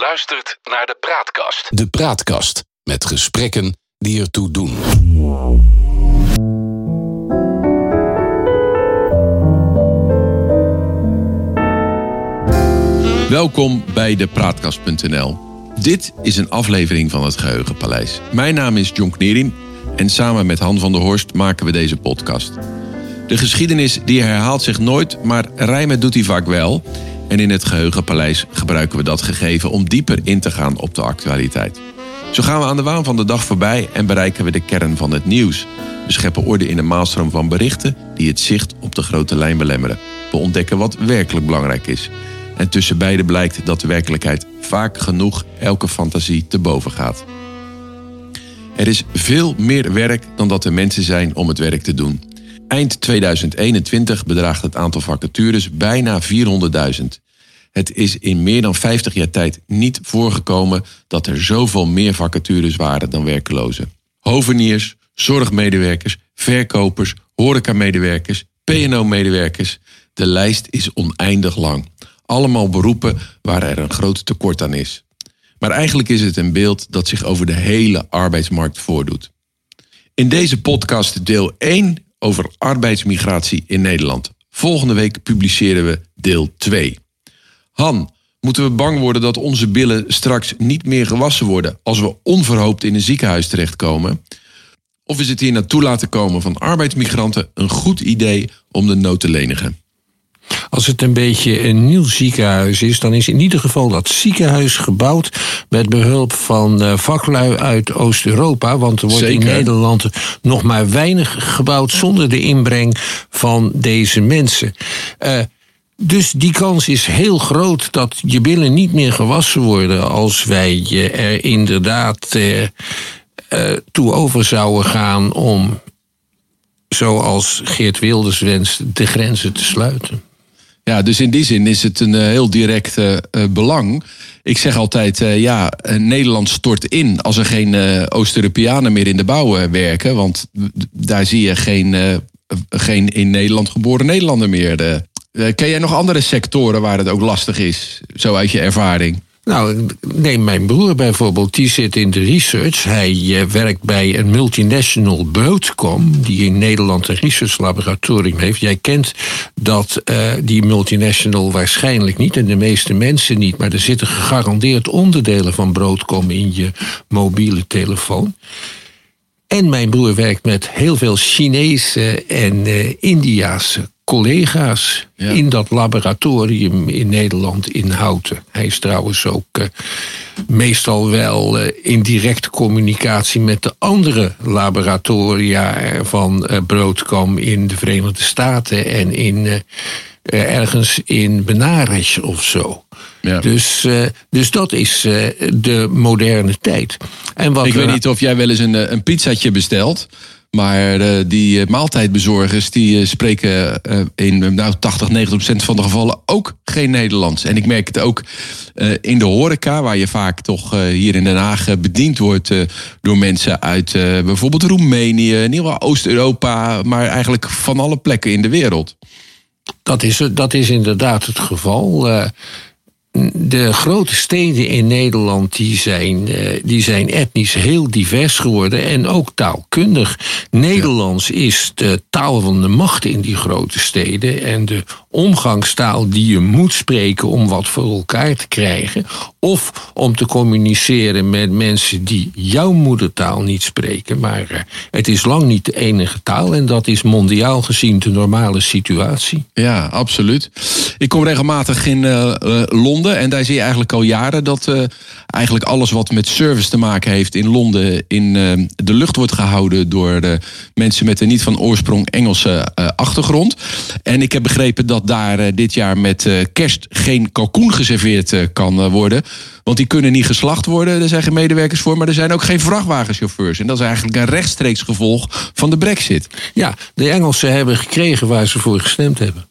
luistert naar de Praatkast. De Praatkast met gesprekken die ertoe doen. Welkom bij de Praatkast.nl. Dit is een aflevering van het Geheugenpaleis. Mijn naam is John Knerin en samen met Han van der Horst maken we deze podcast. De geschiedenis die herhaalt zich nooit, maar rijmen doet hij vaak wel. En in het Geheugenpaleis gebruiken we dat gegeven om dieper in te gaan op de actualiteit. Zo gaan we aan de waan van de dag voorbij en bereiken we de kern van het nieuws. We scheppen orde in een maalstroom van berichten die het zicht op de grote lijn belemmeren. We ontdekken wat werkelijk belangrijk is. En tussen beide blijkt dat de werkelijkheid vaak genoeg elke fantasie te boven gaat. Er is veel meer werk dan dat er mensen zijn om het werk te doen. Eind 2021 bedraagt het aantal vacatures bijna 400.000. Het is in meer dan 50 jaar tijd niet voorgekomen dat er zoveel meer vacatures waren dan werklozen. Hoveniers, zorgmedewerkers, verkopers, horecamedewerkers, PNO-medewerkers. De lijst is oneindig lang. Allemaal beroepen waar er een groot tekort aan is. Maar eigenlijk is het een beeld dat zich over de hele arbeidsmarkt voordoet. In deze podcast deel 1 over arbeidsmigratie in Nederland. Volgende week publiceren we deel 2. Han, moeten we bang worden dat onze billen straks niet meer gewassen worden als we onverhoopt in een ziekenhuis terechtkomen? Of is het hier naartoe laten komen van arbeidsmigranten een goed idee om de nood te lenigen? Als het een beetje een nieuw ziekenhuis is, dan is in ieder geval dat ziekenhuis gebouwd met behulp van uh, vaklui uit Oost-Europa. Want er wordt in Nederland nog maar weinig gebouwd zonder de inbreng van deze mensen. Uh, dus die kans is heel groot dat je billen niet meer gewassen worden als wij er inderdaad uh, toe over zouden gaan om, zoals Geert Wilders wenst, de grenzen te sluiten. Ja, dus in die zin is het een heel direct uh, belang. Ik zeg altijd, ja, Nederland stort in als er geen Oost-Europeanen meer in de bouw werken. Want daar zie je geen, geen in Nederland geboren Nederlander meer. ken jij nog andere sectoren waar het ook lastig is, zo uit je ervaring? Nou, neem mijn broer bijvoorbeeld, die zit in de research. Hij uh, werkt bij een multinational Broadcom, die in Nederland een research laboratorium heeft. Jij kent dat, uh, die multinational waarschijnlijk niet en de meeste mensen niet, maar er zitten gegarandeerd onderdelen van Broadcom in je mobiele telefoon. En mijn broer werkt met heel veel Chinese en uh, Indiase collega's ja. in dat laboratorium in Nederland in Houten. Hij is trouwens ook uh, meestal wel uh, in directe communicatie met de andere laboratoria van uh, Broadcom in de Verenigde Staten en in ergens in Benares of zo. Ja. Dus, dus dat is de moderne tijd. En wat Ik weet niet of jij wel eens een, een pizzatje bestelt. Maar uh, die maaltijdbezorgers die uh, spreken in nou, 80, 90 procent van de gevallen ook geen Nederlands. En ik merk het ook in de horeca, waar je vaak toch hier in Den Haag bediend wordt door mensen uit bijvoorbeeld Roemenië, Oost-Europa, maar eigenlijk van alle plekken in de wereld. Dat is, dat is inderdaad het geval de grote steden in Nederland die zijn, uh, die zijn etnisch heel divers geworden en ook taalkundig. Nederlands is de taal van de macht in die grote steden en de omgangstaal die je moet spreken om wat voor elkaar te krijgen. Of om te communiceren met mensen die jouw moedertaal niet spreken. Maar uh, het is lang niet de enige taal en dat is mondiaal gezien de normale situatie. Ja, absoluut. Ik kom regelmatig in uh, Londen en daar zie je eigenlijk al jaren dat eigenlijk alles wat met service te maken heeft in Londen in de lucht wordt gehouden door mensen met een niet van oorsprong Engelse achtergrond. En ik heb begrepen dat daar dit jaar met kerst geen kalkoen geserveerd kan worden. Want die kunnen niet geslacht worden, er zijn geen medewerkers voor, maar er zijn ook geen vrachtwagenchauffeurs. En dat is eigenlijk een rechtstreeks gevolg van de brexit. Ja, de Engelsen hebben gekregen waar ze voor gestemd hebben.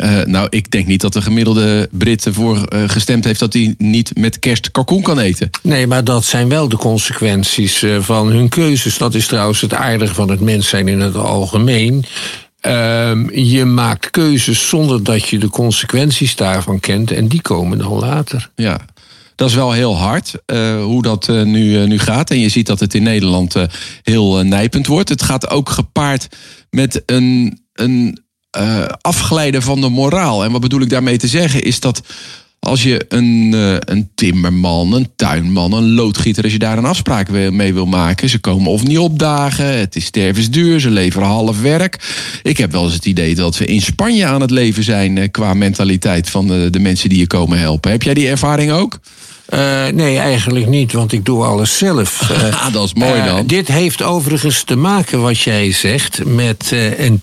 Uh, nou, ik denk niet dat de gemiddelde Brit ervoor uh, gestemd heeft dat hij niet met kerst kalkoen kan eten. Nee, maar dat zijn wel de consequenties uh, van hun keuzes. Dat is trouwens het aardige van het mens zijn in het algemeen. Ehm, je maakt keuzes zonder dat je de consequenties daarvan kent en die komen dan later. Ja, Dat is wel heel hard uh, hoe dat uh, nu, uh, nu gaat. En je ziet dat het in Nederland heel nijpend wordt. Het gaat ook gepaard met een, een afglijden van de moraal. En wat bedoel ik daarmee te zeggen is dat als je een, uh, een timmerman, een tuinman, een loodgieter, als je daar een afspraak mee wil maken, ze komen of niet opdagen, het is stervensduur, ze leveren half werk. Ik heb wel eens het idee dat we in Spanje aan het leven zijn uh, qua mentaliteit van de, de, mensen die je komen helpen. Heb jij die ervaring ook? Uh, nee, eigenlijk niet, want ik doe alles zelf. Uh, dat is mooi dan. Uh, dit heeft overigens te maken, wat jij zegt, met een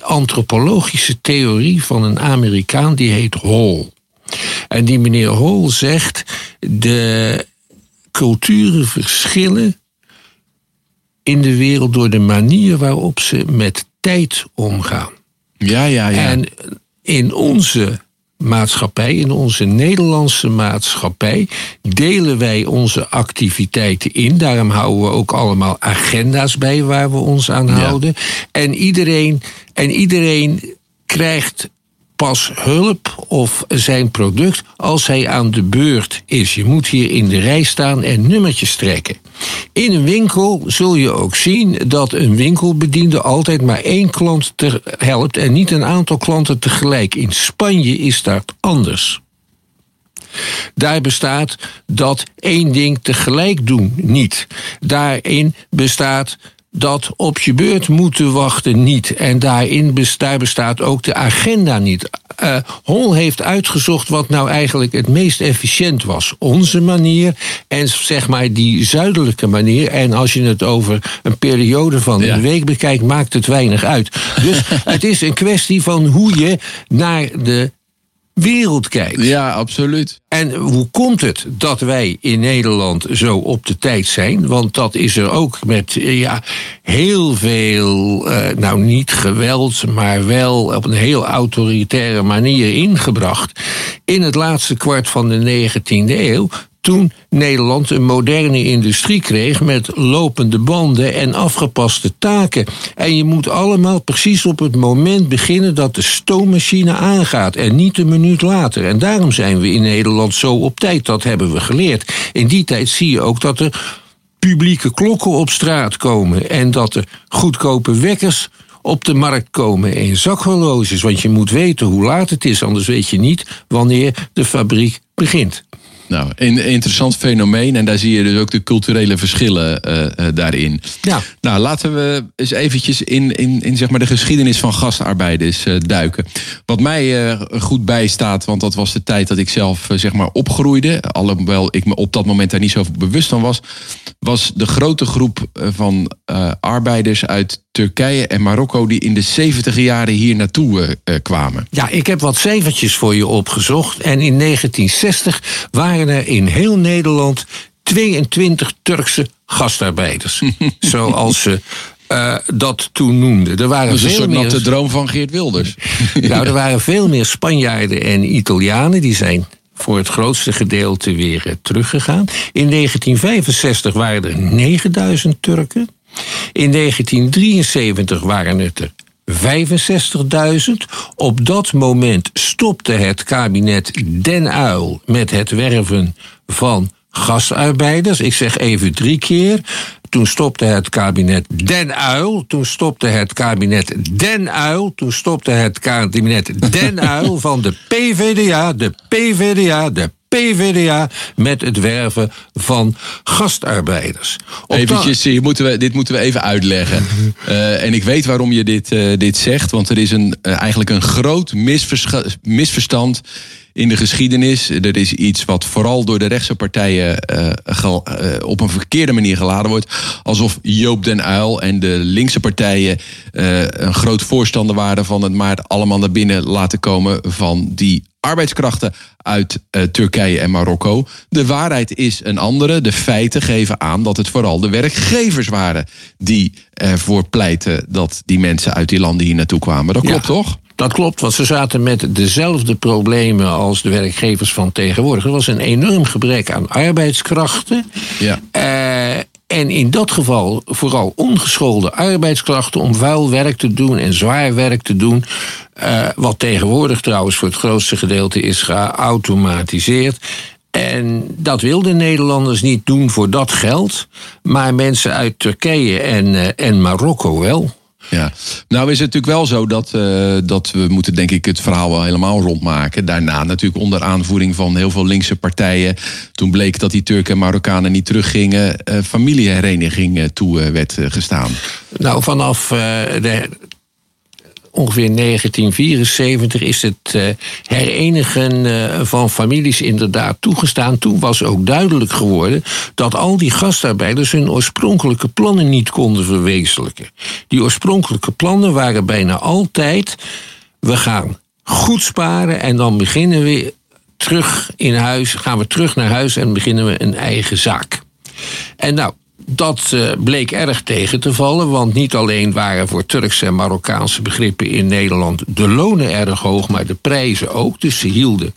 antropologische theorie van een Amerikaan die heet Hall. En die meneer Hol zegt: de culturen verschillen in de wereld door de manier waarop ze met tijd omgaan. Ja, ja, ja. En in onze maatschappij, in onze Nederlandse maatschappij, delen wij onze activiteiten in. Daarom houden we ook allemaal agenda's bij waar we ons aan houden. Ja. En, iedereen, en iedereen krijgt pas hulp of zijn product als hij aan de beurt is. Je moet hier in de rij staan en nummertjes trekken. In een winkel zul je ook zien dat een winkelbediende altijd maar één klant helpt en niet een aantal klanten tegelijk. In Spanje is dat anders. Daar bestaat dat één ding tegelijk doen niet. Daarin bestaat dat op je beurt moeten wachten niet. En daarin daar bestaat ook de agenda niet. Uh, Hol heeft uitgezocht wat nou eigenlijk het meest efficiënt was. Onze manier en zeg maar die zuidelijke manier. En als je het over een periode van een week bekijkt, maakt het weinig uit. Dus het is een kwestie van hoe je naar de wereld kijkt. Ja, absoluut. En hoe komt het dat wij in Nederland zo op de tijd zijn? Want dat is er ook met ja, heel veel, uh, nou niet geweld, maar wel op een heel autoritaire manier ingebracht. In het laatste kwart van de 19e eeuw toen Nederland een moderne industrie kreeg met lopende banden en afgepaste taken. En je moet allemaal precies op het moment beginnen dat de stoommachine aangaat en niet een minuut later. En daarom zijn we in Nederland zo op tijd, dat hebben we geleerd. In die tijd zie je ook dat er publieke klokken op straat komen en dat er goedkope wekkers op de markt komen en zakhorloges. Want je moet weten hoe laat het is, anders weet je niet wanneer de fabriek begint. Nou, een interessant fenomeen. En daar zie je dus ook de culturele verschillen uh, uh, daarin. Ja. Nou, laten we eens eventjes in, in, in zeg maar de geschiedenis van gastarbeiders uh, duiken. Wat mij goed bijstaat, want dat was de tijd dat ik zelf zeg maar opgroeide. Alhoewel ik me op dat moment daar niet zo bewust van was. Was de grote groep van arbeiders uit Turkije en Marokko die in de 70 jaren hier naartoe kwamen. Ja, ik heb wat cijfertjes voor je opgezocht. En in 1960 waren waren er in heel Nederland 22 Turkse gastarbeiders. zoals ze uh, dat toen noemden. Er waren dat is een soort meer... natte droom van Geert Wilders. nou, er waren veel meer Spanjaarden en Italianen. Die zijn voor het grootste gedeelte weer teruggegaan. In 1965 waren er 9000 Turken. In 1973 waren het er 65.000. Op dat moment stopte het kabinet Den Uil met het werven van gastarbeiders. Ik zeg even drie keer. Toen stopte het kabinet Den Uil. Toen stopte het kabinet Den Uil. Toen stopte het kabinet Den Uil van de PVDA, de PVDA, de PVDA met het werven van gastarbeiders. Eventjes, hier moeten we, dit moeten we even uitleggen. Uh, en ik weet waarom je dit, uh, dit zegt, want er is een, uh, eigenlijk een groot misverstand in de geschiedenis. Er is iets wat vooral door de rechtse partijen uh, op een verkeerde manier geladen wordt. Alsof Joop den Uil en de linkse partijen uh, een groot voorstander waren van het maar allemaal naar binnen laten komen van die arbeidskrachten uit uh, Turkije en Marokko. De waarheid is een andere. De feiten geven aan dat het vooral de werkgevers waren die ervoor pleiten dat die mensen uit die landen hier naartoe kwamen. Dat klopt ja. toch? Dat klopt, want ze zaten met dezelfde problemen als de werkgevers van tegenwoordig. Er was een enorm gebrek aan arbeidskrachten. Ja. Uh, en in dat geval vooral ongeschoolde arbeidskrachten om vuil werk te doen en zwaar werk te doen. Uh, wat tegenwoordig trouwens voor het grootste gedeelte is geautomatiseerd. En dat wilden Nederlanders niet doen voor dat geld, maar mensen uit Turkije en, eh, en Marokko wel. Ja, nou is het natuurlijk wel zo dat, uh, dat we moeten denk ik het verhaal wel helemaal rondmaken. Daarna natuurlijk onder aanvoering van heel veel linkse partijen. Toen bleek dat die Turken en Marokkanen niet teruggingen. Uh, familiehereniging toe werd gestaan. Nou, vanaf de ongeveer 1974 is het uh, herenigen uh, van families inderdaad toegestaan. Toen was ook duidelijk geworden dat al die gastarbeiders hun oorspronkelijke plannen niet konden verwezenlijken. Die oorspronkelijke plannen waren bijna altijd: we gaan goed sparen en dan beginnen we terug in huis, gaan we terug naar huis en beginnen we een eigen zaak. En nou, dat uh, bleek erg tegen te vallen, want niet alleen waren voor Turkse en Marokkaanse begrippen in Nederland de lonen erg hoog, maar de prijzen ook. Dus ze hielden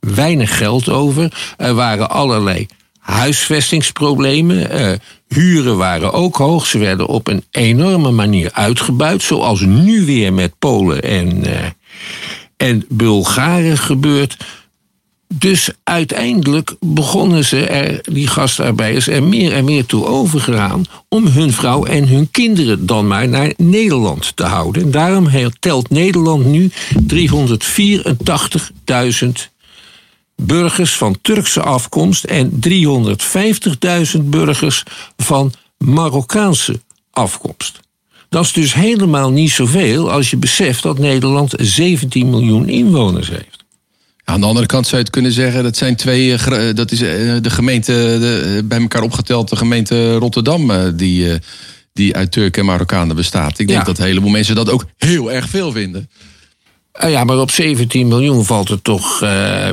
weinig geld over. Er waren allerlei huisvestingsproblemen. Uh, huren waren ook hoog. Ze werden op een enorme manier uitgebuit, zoals nu weer met Polen en, uh, en Bulgaren gebeurt. Dus uiteindelijk begonnen ze er, die gastarbeiders, er meer en meer toe overgegaan om hun vrouw en hun kinderen dan maar naar Nederland te houden. En daarom telt Nederland nu 384.000 burgers van Turkse afkomst en 350.000 burgers van Marokkaanse afkomst. Dat is dus helemaal niet zoveel als je beseft dat Nederland 17 miljoen inwoners heeft. Aan de andere kant zou je het kunnen zeggen, dat zijn twee, eh, eh, dat is eh, de gemeente, de, bij elkaar opgeteld, de gemeente Rotterdam, die, die uit Turken en Marokkanen bestaat. Ik denk ja. dat een heleboel mensen dat ook heel erg veel vinden. Ja, maar op 17 miljoen valt het toch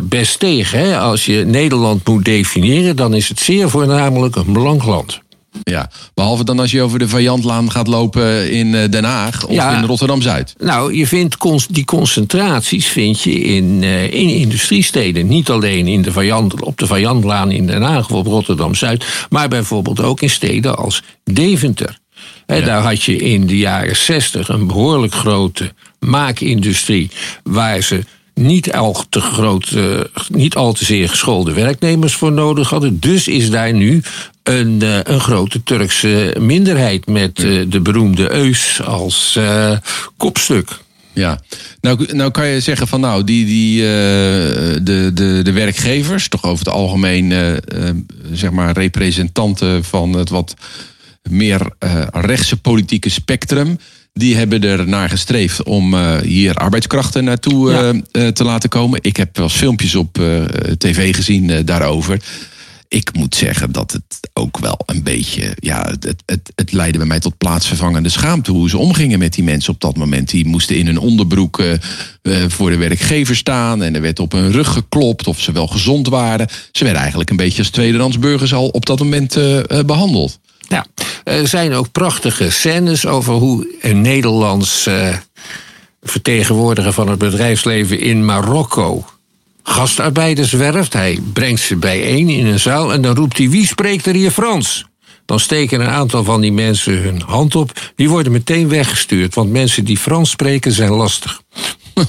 best tegen. Hè? Als je Nederland moet definiëren, dan is het zeer voornamelijk een belangrijk ja, behalve dan als je over de Vijandlaan gaat lopen in eh, Den Haag of in Rotterdam-Zuid. Nou, je vindt die concentraties vind je in, uh, in industriesteden. Niet alleen in de Vijand, op de Vijandlaan in Den Haag of op Rotterdam-Zuid... maar bijvoorbeeld ook in steden als Deventer. Daar had je in de jaren 60 een behoorlijk grote maakindustrie... waar ze niet al te groot, uh, niet al te zeer geschoolde werknemers voor nodig hadden. Dus is daar nu een, uh, een grote Turkse minderheid met uh, de beroemde Eus als kopstuk. Ja, nou, nou kan je zeggen van nou, die, die, de, de, de werkgevers, toch over het algemeen zeg maar representanten van het wat meer rechtse politieke spectrum die hebben er naar gestreefd om uh, hier arbeidskrachten naartoe ja. uh, te laten komen. Ik heb wel eens filmpjes op tv gezien daarover. Ik moet zeggen dat het ook wel een beetje. Ja, het, het, het leidde bij mij tot plaatsvervangende schaamte. Hoe ze omgingen met die mensen op dat moment. Die moesten in hun onderbroek voor de werkgever staan. En er werd op hun rug geklopt of ze wel gezond waren. Ze werden eigenlijk een beetje als tweederands burgers al op dat moment behandeld. Ja, er zijn ook prachtige scènes over hoe een Nederlands uh, vertegenwoordiger van het bedrijfsleven in Marokko gastarbeiders werft. Hij brengt ze bijeen in een zaal en dan roept hij: Wie spreekt er hier Frans? Dan steken een aantal van die mensen hun hand op. Die worden meteen weggestuurd, want mensen die Frans spreken zijn lastig.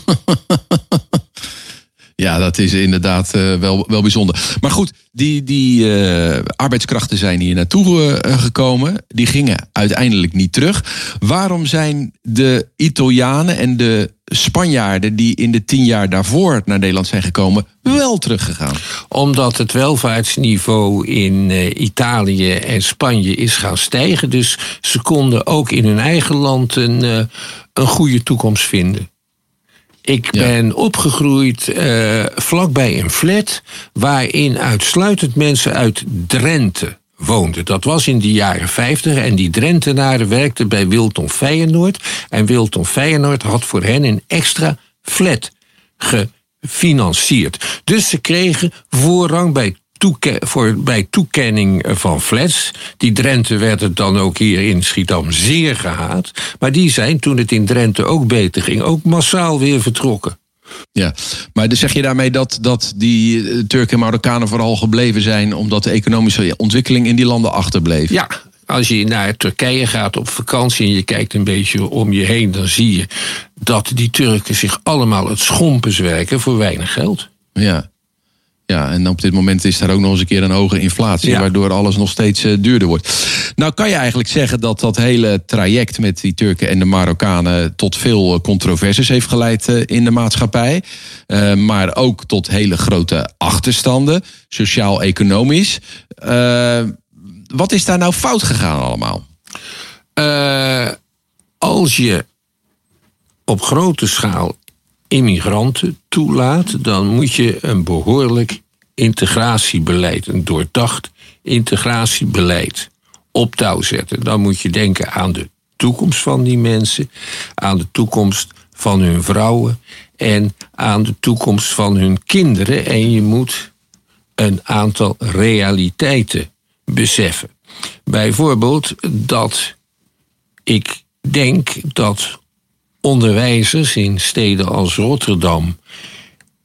Ja, dat is inderdaad uh, wel, wel bijzonder. Maar goed, die, die uh, arbeidskrachten zijn hier naartoe uh, gekomen. Die gingen uiteindelijk niet terug. Waarom zijn de Italianen en de Spanjaarden die in de tien jaar daarvoor naar Nederland zijn gekomen, wel teruggegaan? Omdat het welvaartsniveau in Italië en Spanje is gaan stijgen. Dus ze konden ook in hun eigen land een, een goede toekomst vinden. Ik ben opgegroeid uh, vlakbij een flat waarin uitsluitend mensen uit Drenthe woonden. Dat was in de jaren 50 en die Drentenaren werkten bij Wilton Feyenoord. En Wilton Feyenoord had voor hen een extra flat gefinancierd. Dus ze kregen voorrang bij voor, bij toekenning van flats. Die Drenthe werd het dan ook hier in Schiedam zeer gehaat. Maar die zijn, toen het in Drenthe ook beter ging, ook massaal weer vertrokken. Ja, maar dus zeg je daarmee dat, dat die eh, Turken en Marokkanen vooral gebleven zijn omdat de economische ontwikkeling in die landen achterbleef? Ja, als je naar Turkije gaat op vakantie en je kijkt een beetje om je heen, dan zie je dat die Turken zich allemaal het schompens werken voor weinig geld. Ja. Ja, en op dit moment is daar ook nog eens een keer een hoge inflatie, Ja. waardoor alles nog steeds eh, duurder wordt. Nou kan je eigenlijk zeggen dat dat hele traject met die Turken en de Marokkanen tot veel eh, controversies heeft geleid eh, in de maatschappij. Maar ook tot hele grote achterstanden, sociaal-economisch. Wat is daar nou fout gegaan allemaal? Als je op grote schaal immigranten toelaat, dan moet je een behoorlijk integratiebeleid, een doordacht integratiebeleid op touw zetten. Dan moet je denken aan de toekomst van die mensen, aan de toekomst van hun vrouwen en aan de toekomst van hun kinderen. En je moet een aantal realiteiten beseffen. Bijvoorbeeld dat ik denk dat onderwijzers in steden als Rotterdam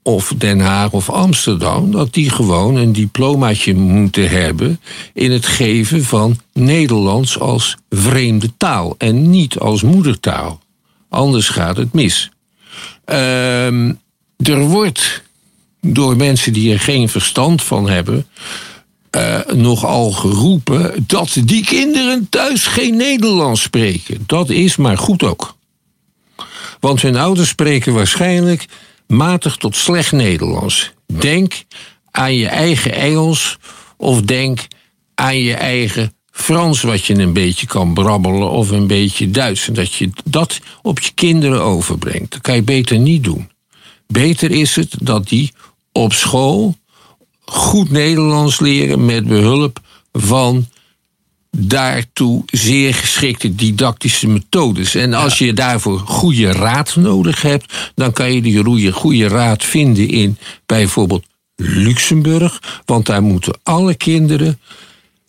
of Den Haag of Amsterdam, dat die gewoon een diplomaatje moeten hebben in het geven van Nederlands als vreemde taal en niet als moedertaal. Anders gaat het mis. Ehm, er wordt door mensen die er geen verstand van hebben, eh, nogal geroepen dat die kinderen thuis geen Nederlands spreken. Dat is maar goed ook. Want hun ouders spreken waarschijnlijk matig tot slecht Nederlands. Denk aan je eigen Engels of denk aan je eigen Frans, wat je een beetje kan brabbelen, of een beetje Duits. En dat je dat op je kinderen overbrengt. Dat kan je beter niet doen. Beter is het dat die op school goed Nederlands leren met behulp van daartoe zeer geschikte didactische methodes. En als je daarvoor goede raad nodig hebt, dan kan je die goede, goede raad vinden in bijvoorbeeld Luxemburg. Want daar moeten alle kinderen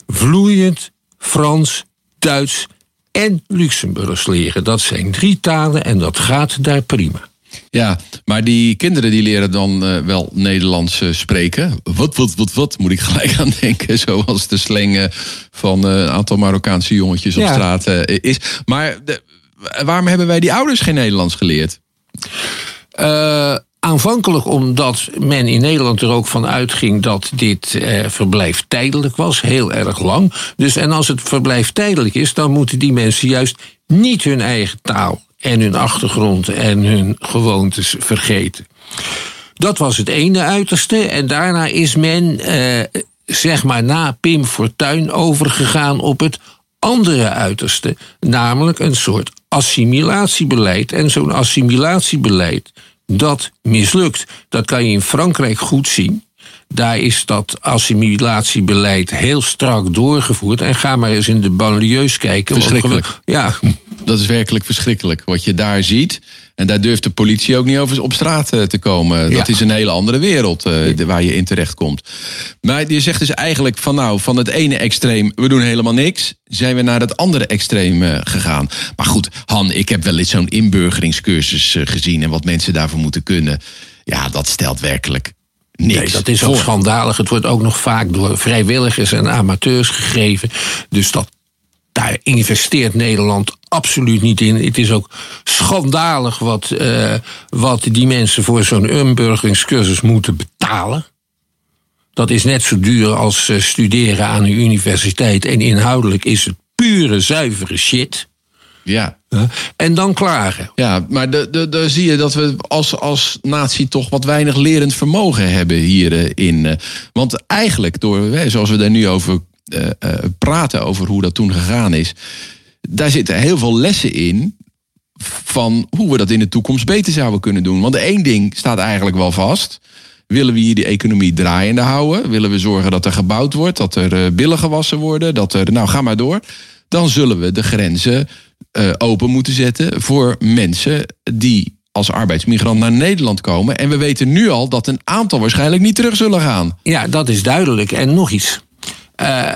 vloeiend Frans, Duits en Luxemburgs leren. Dat zijn drie talen en dat gaat daar prima. Ja, maar die kinderen die leren dan eh, wel Nederlands eh, spreken. Wat, wat, wat, wat moet ik gelijk aan denken? Zoals de slang eh, van een aantal Marokkaanse jongetjes op Ja. straat is. Maar de, waarom hebben wij die ouders geen Nederlands geleerd? Aanvankelijk omdat men in Nederland er ook van uitging dat dit eh, verblijf tijdelijk was, heel erg lang. Dus en als het verblijf tijdelijk is, dan moeten die mensen juist niet hun eigen taal en hun achtergrond en hun gewoontes vergeten. Dat was het ene uiterste. En daarna is men, eh, zeg maar na Pim Fortuyn, overgegaan op het andere uiterste. Namelijk een soort assimilatiebeleid. En zo'n assimilatiebeleid, dat mislukt. Dat kan je in Frankrijk goed zien. Daar is dat assimilatiebeleid heel strak doorgevoerd. En ga maar eens in de banlieues kijken. Verschrikkelijk. Ja, Dat is werkelijk verschrikkelijk wat je daar ziet. En daar durft de politie ook niet over op straat eh, te komen. Dat Ja. is een hele andere wereld eh, waar je in terechtkomt. Maar je zegt dus eigenlijk van nou, van het ene extreem, we doen helemaal niks, zijn we naar het andere extreem eh, gegaan. Maar goed, Han, ik heb wel eens zo'n inburgeringscursus gezien en wat mensen daarvoor moeten kunnen. Ja, dat stelt werkelijk niks. Nee, dat is ook schandalig. Het wordt ook nog vaak door vrijwilligers en amateurs gegeven. Dus dat, daar investeert Nederland absoluut niet in. Het is ook schandalig wat, eh, wat die mensen voor zo'n inburgeringscursus moeten betalen. Dat is net zo duur als eh, studeren aan een universiteit. En inhoudelijk is het pure, zuivere shit. Ja. En dan klagen. Ja, maar de, de, de zie je dat we als, als natie toch wat weinig lerend vermogen hebben hierin. eh. Want eigenlijk, door, zoals we daar nu over praten, over hoe dat toen gegaan is, daar zitten heel veel lessen in van hoe we dat in de toekomst beter zouden kunnen doen. Want één ding staat eigenlijk wel vast. Willen we hier die economie draaiende houden? Willen we zorgen dat er gebouwd wordt, dat er eh, billen gewassen worden, dat er, nou ga maar door. Dan zullen we de grenzen eh, open moeten zetten voor mensen die als arbeidsmigrant naar Nederland komen. En we weten nu al dat een aantal waarschijnlijk niet terug zullen gaan. Ja, dat is duidelijk. En nog iets. Eh,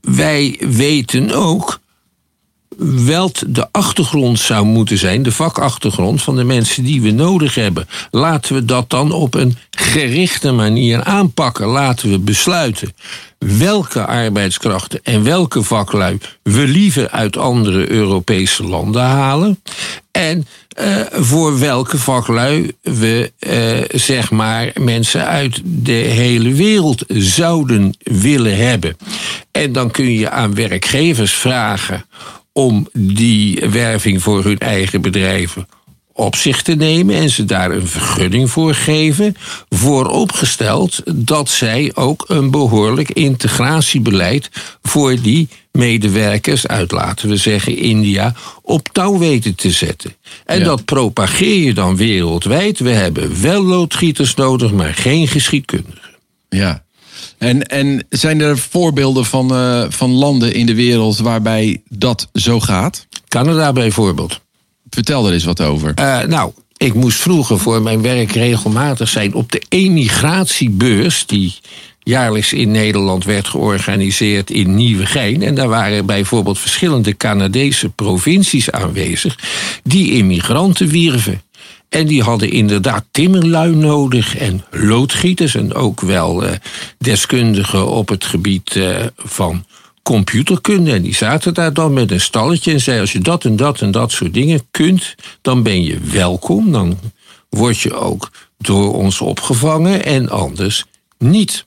wij weten ook wat de achtergrond zou moeten zijn, de vakachtergrond van de mensen die we nodig hebben. Laten we dat dan op een gerichte manier aanpakken. Laten we besluiten welke arbeidskrachten en welke vaklui we liever uit andere Europese landen halen. En eh, voor welke vaklui we eh, zeg maar mensen uit de hele wereld zouden willen hebben. En dan kun je aan werkgevers vragen om die werving voor hun eigen bedrijven op zich te nemen en ze daar een vergunning voor geven, vooropgesteld dat zij ook een behoorlijk integratiebeleid voor die medewerkers uit, laten we zeggen, India op touw weten te zetten. En Ja. dat propageer je dan wereldwijd. We hebben wel loodgieters nodig, maar geen geschiedkundigen. Ja. En, en zijn er voorbeelden van, eh, van landen in de wereld waarbij dat zo gaat? Canada bijvoorbeeld. Vertel er eens wat over. Eh, nou, ik moest vroeger voor mijn werk regelmatig zijn op de emigratiebeurs die jaarlijks in Nederland werd georganiseerd in Nieuwegein. En daar waren bijvoorbeeld verschillende Canadese provincies aanwezig die immigranten wierven. En die hadden inderdaad timmerlui nodig en loodgieters en ook wel eh, deskundigen op het gebied eh, van computerkunde. En die zaten daar dan met een stalletje en zeiden: als je dat en dat en dat soort dingen kunt, dan ben je welkom. Dan word je ook door ons opgevangen en anders niet.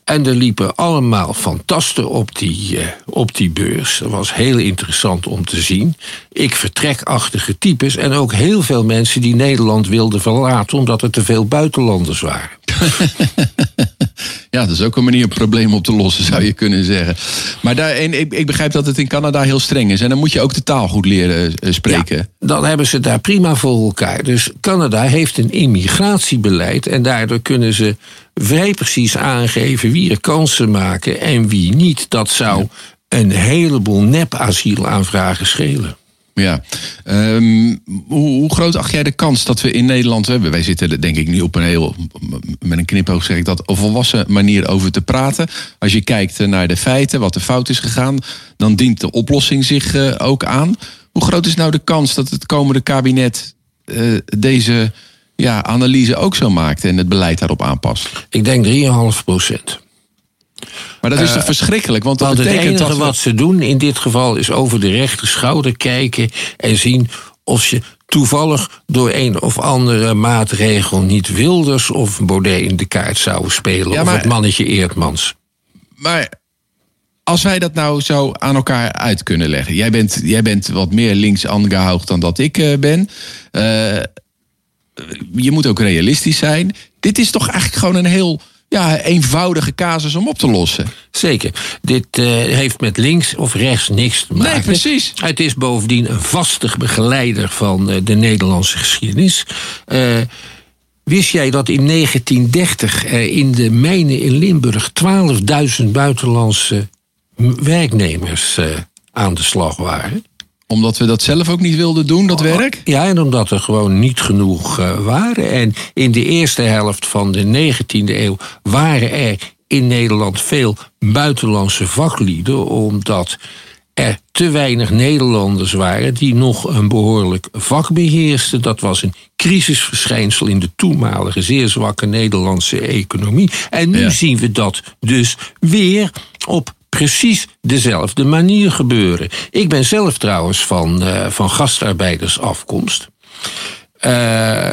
En er liepen allemaal fantasten op die, eh, op die beurs. Dat was heel interessant om te zien. Ik vertrekachtige types en ook heel veel mensen die Nederland wilden verlaten omdat er te veel buitenlanders waren. Ja, dat is ook een manier om problemen op te lossen, zou je kunnen zeggen. Maar daar, en ik, ik begrijp dat het in Canada heel streng is. En dan moet je ook de taal goed leren eh, spreken. Ja, dan hebben ze daar prima voor elkaar. Dus Canada heeft een immigratiebeleid en daardoor kunnen ze vrij precies aangeven wie er kansen maken en wie niet. Dat zou een heleboel nep-asielaanvragen schelen. Ja. Ehm, hoe, hoe groot acht jij de kans dat we in Nederland hebben? Wij zitten denk ik nu op een heel, met een knipoog zeg ik dat, een volwassen manier over te praten. Als je kijkt eh, naar de feiten, wat er fout is gegaan, dan dient de oplossing zich eh, ook aan. Hoe groot is nou de kans dat het komende kabinet eh, deze ja, analyse ook zo maakt en het beleid daarop aanpast? Ik denk 3,5 procent. Maar dat is toch verschrikkelijk? Want dat Want het enige dat we- wat ze doen in dit geval is over de rechter schouder kijken en zien of je toevallig door een of andere maatregel niet Wilders of Baudet in de kaart zouden spelen. Ja, of het mannetje Eertmans. Maar als wij dat nou zo aan elkaar uit kunnen leggen. Jij bent, jij bent wat meer links aangehoogd dan dat ik eh, ben. Eh, je moet ook realistisch zijn. Dit is toch eigenlijk gewoon een heel ja, eenvoudige casus om op te lossen. Zeker. Dit eh, heeft met links of rechts niks te maken. precies. Het is bovendien een vastig begeleider van eh, de Nederlandse geschiedenis. Eh, wist jij dat in 1930 er in de mijnen in Limburg 12.000 buitenlandse werknemers aan de slag waren? Omdat we dat zelf ook niet wilden doen, dat werk. Ja, en omdat er gewoon niet genoeg eh, waren. En in de eerste helft van de 19e eeuw waren er in Nederland veel buitenlandse vaklieden, omdat er te weinig Nederlanders waren die nog een behoorlijk vak beheersten. Dat was een crisisverschijnsel in de toenmalige zeer zwakke Nederlandse economie. En nu Ja. zien we dat dus weer op precies dezelfde manier gebeuren. Ik ben zelf trouwens van, eh, van gastarbeidersafkomst. Eh,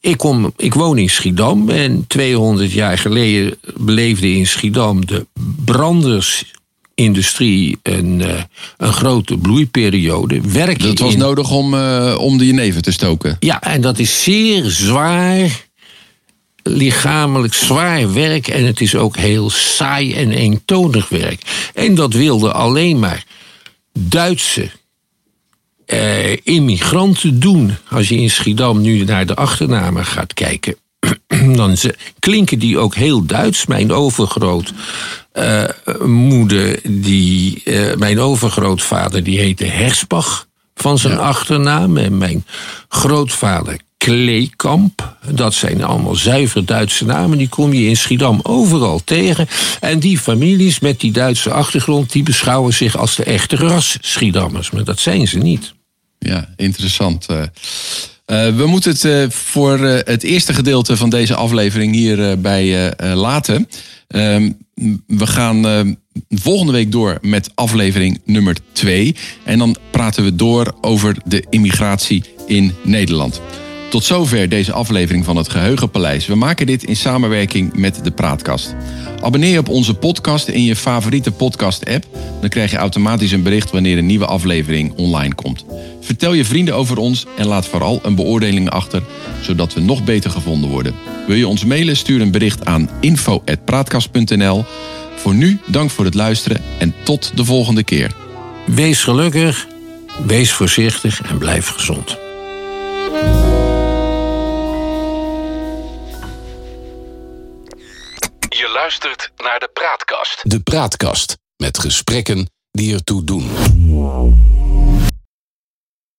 ik, kom, ik woon in Schiedam en 200 jaar geleden beleefde in Schiedam de brandersindustrie een, eh, een grote bloeiperiode. Werk Dat was in- nodig om, eh, om de jenever te stoken. ja, en dat is zeer zwaar, lichamelijk zwaar werk. En het is ook heel saai en eentonig werk. En dat wilden alleen maar Duitse eh, immigranten doen. Als je in Schiedam nu naar de achternamen gaat kijken. dan ze- klinken die ook heel Duits. Mijn overgroot eh, moeder, die, eh, mijn overgrootvader, die heette Hersbach van zijn achternaam. En mijn grootvader Kleekamp. Dat zijn allemaal zuiver Duitse namen. Die kom je in Schiedam overal tegen. En die families met die Duitse achtergrond... die beschouwen zich als de echte ras Schiedammers. Maar dat zijn ze niet. Ja, interessant. eh. Eh, we moeten het eh, voor het eerste gedeelte van deze aflevering hierbij bij laten. Ehm, we gaan volgende week door met aflevering nummer 2. En dan praten we door over de immigratie in Nederland. Tot zover deze aflevering van het Geheugenpaleis. We maken dit in samenwerking met de Praatkast. Abonneer je op onze podcast in je favoriete podcast-app. Dan krijg je automatisch een bericht wanneer een nieuwe aflevering online komt. Vertel je vrienden over ons en laat vooral een beoordeling achter, zodat we nog beter gevonden worden. Wil je ons mailen? Stuur een bericht aan info.praatkast.nl. Voor nu, dank voor het luisteren en tot de volgende keer. Wees gelukkig, wees voorzichtig en blijf gezond. luistert naar de Praatkast. De Praatkast met gesprekken die ertoe doen.